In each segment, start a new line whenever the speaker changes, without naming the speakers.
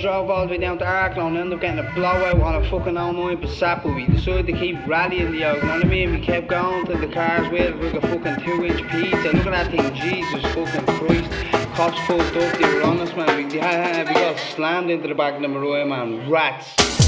drove all the way down to Arklow and ended up getting a blowout on a fucking 09 Passat, but we decided to keep rallying the out, you know what I mean? We kept going till the cars with like a fucking two inch pizza. Look at that thing, Jesus fucking Christ. Cops fucked up, they were on us, man. We, we got slammed into the back of the Maroy, man. Rats.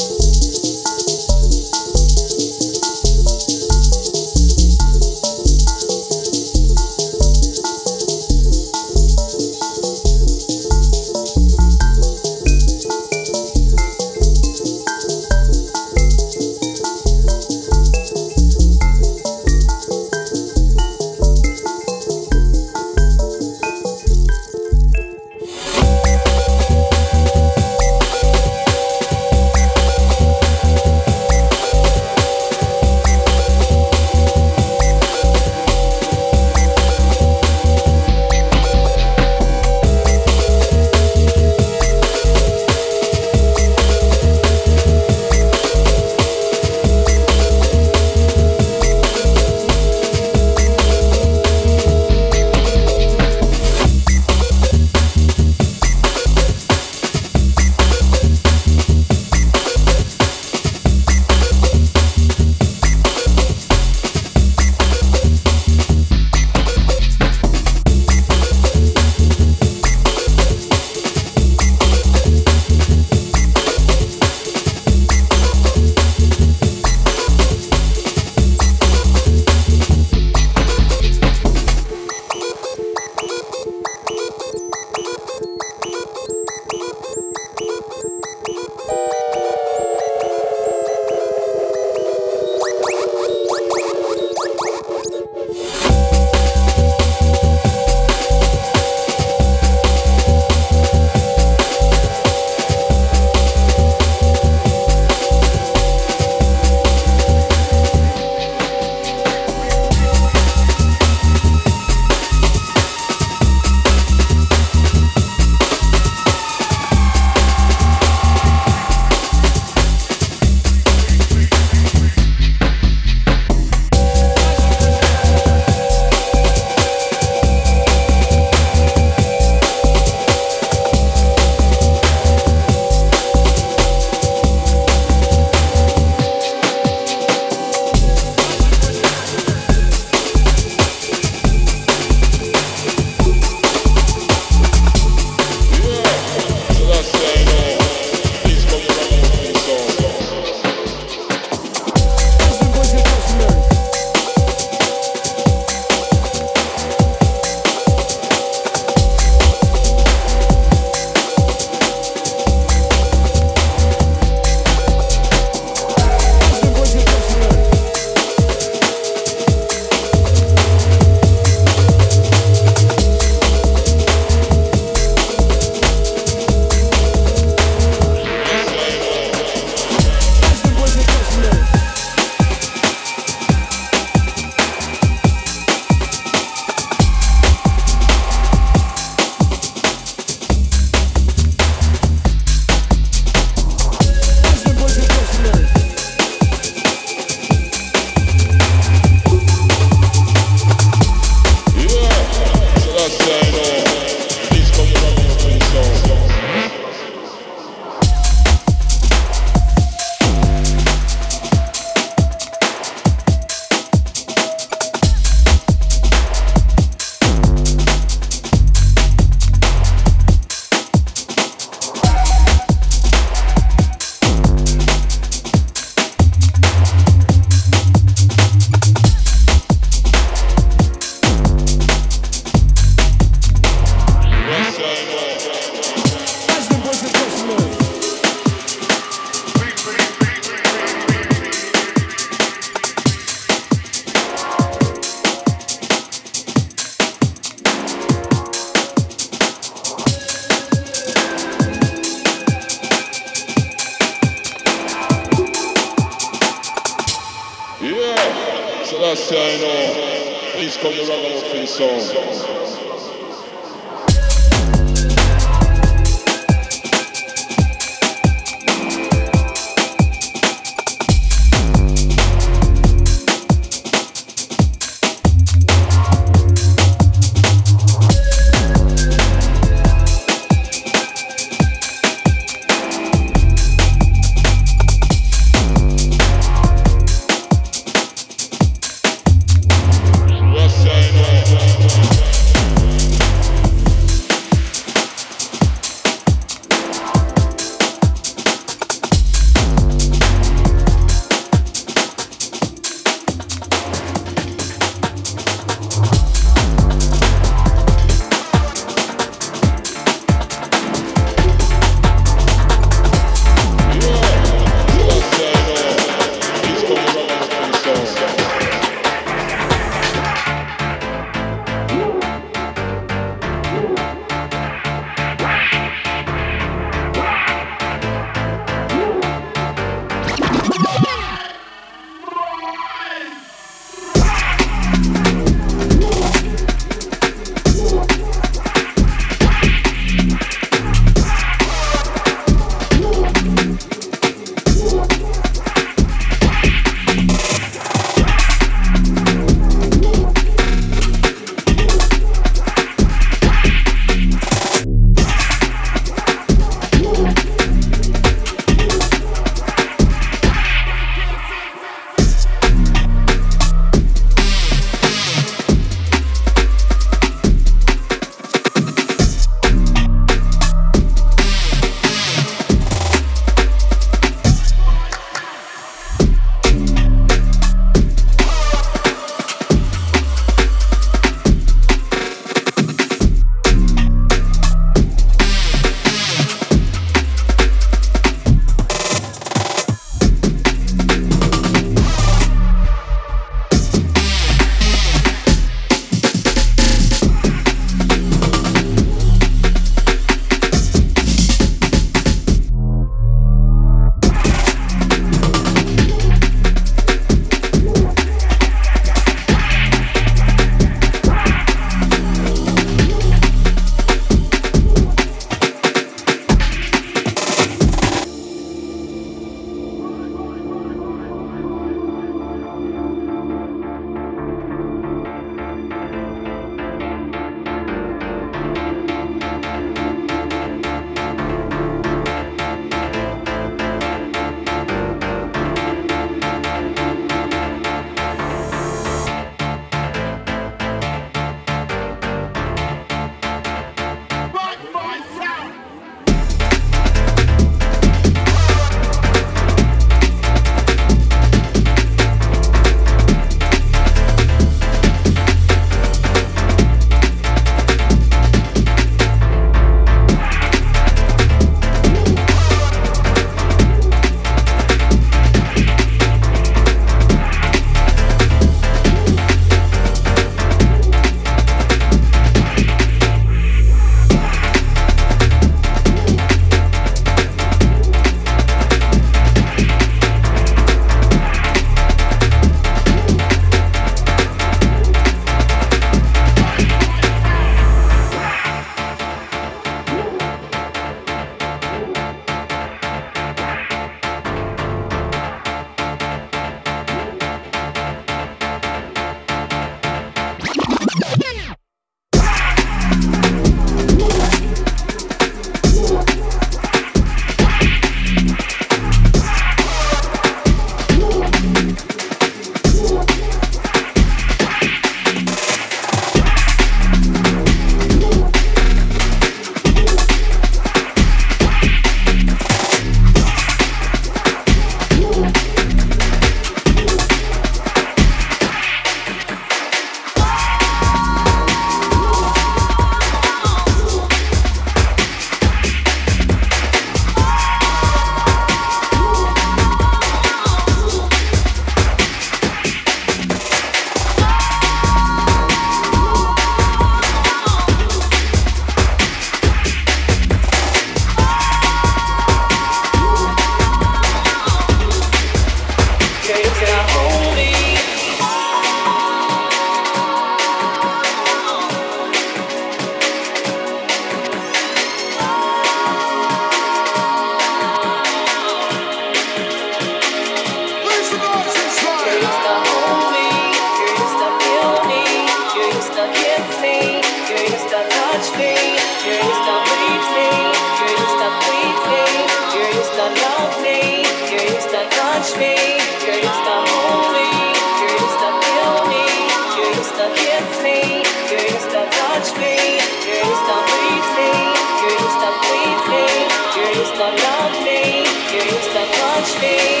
touch me.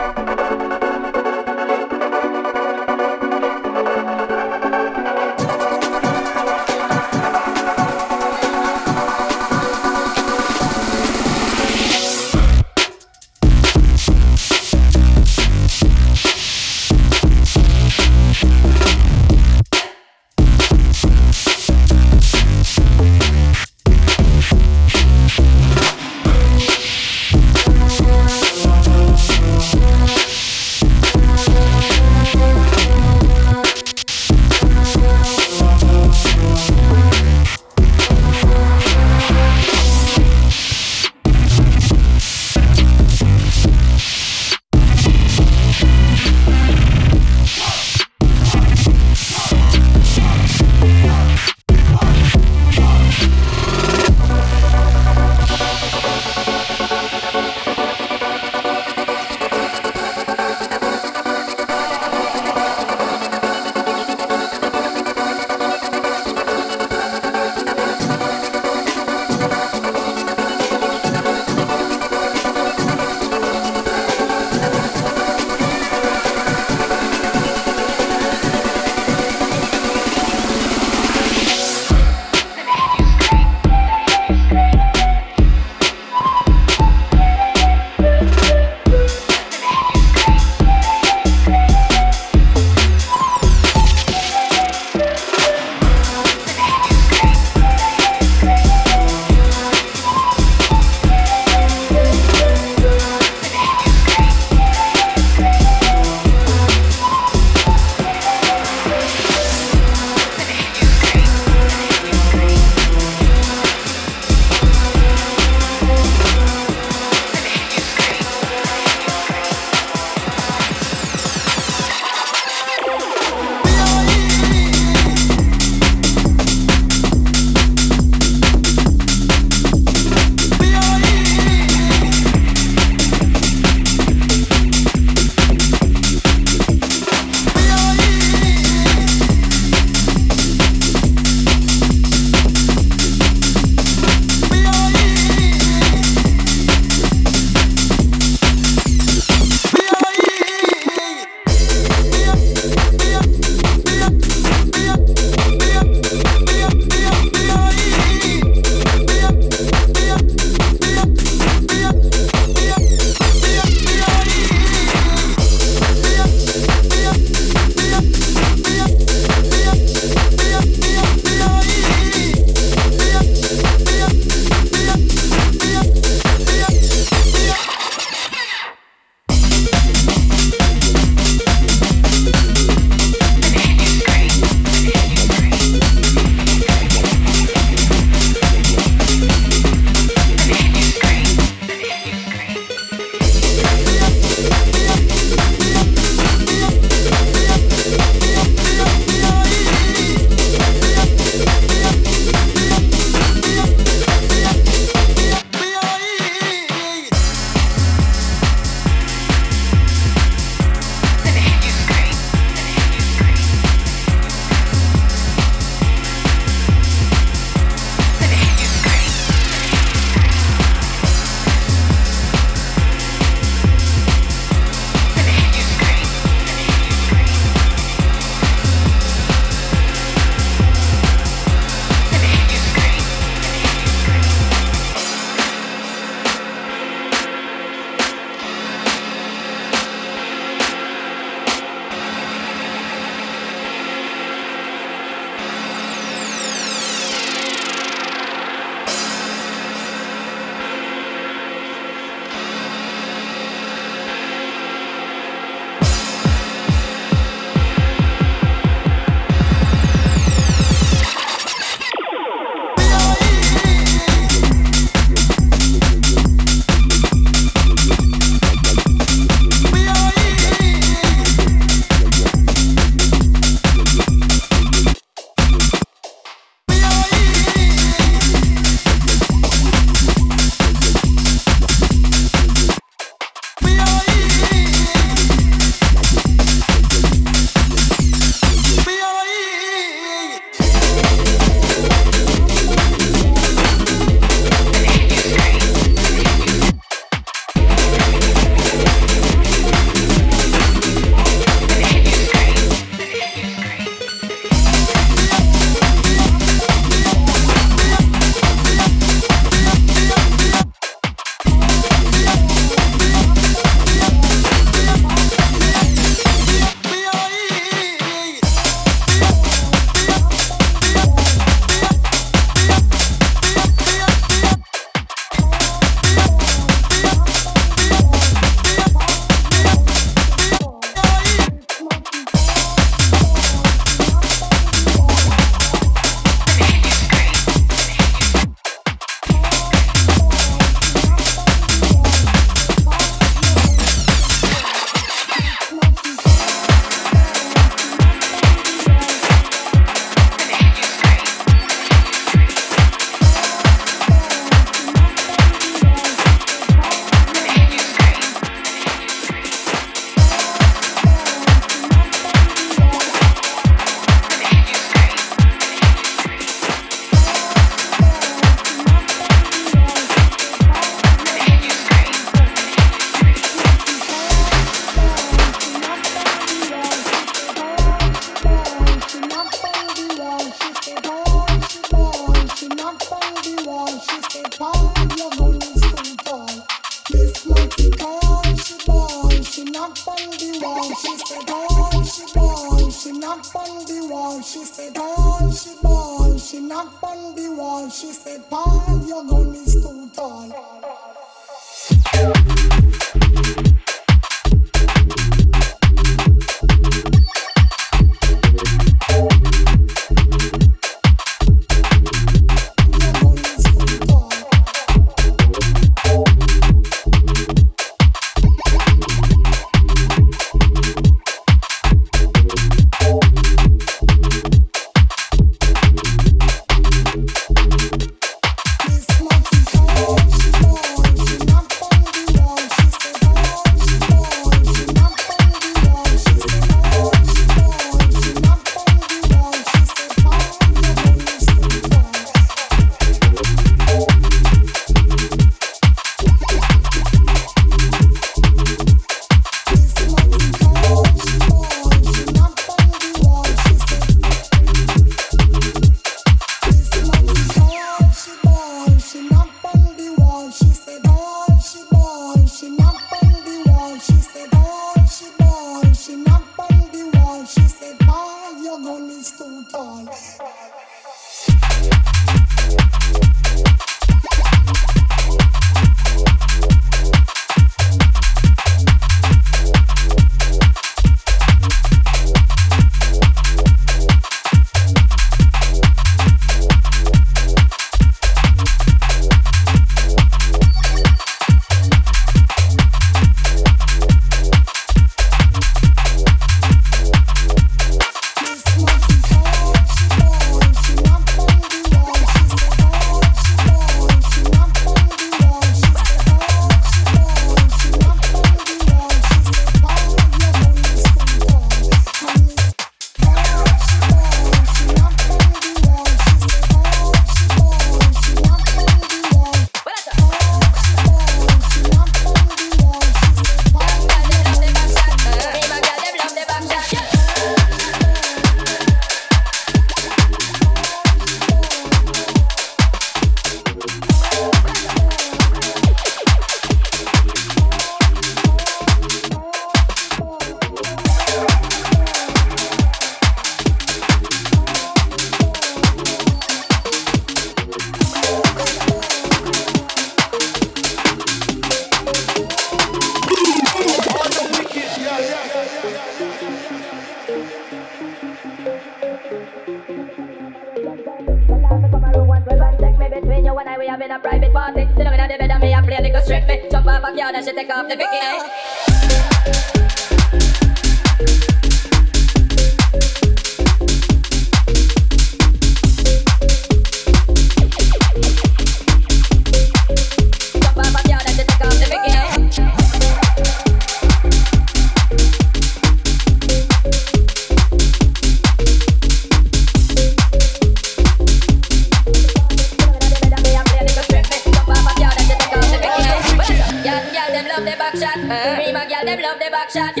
shot.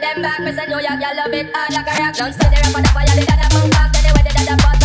Them love it. Don't stay there, up on the fire, they got a pump back, they got a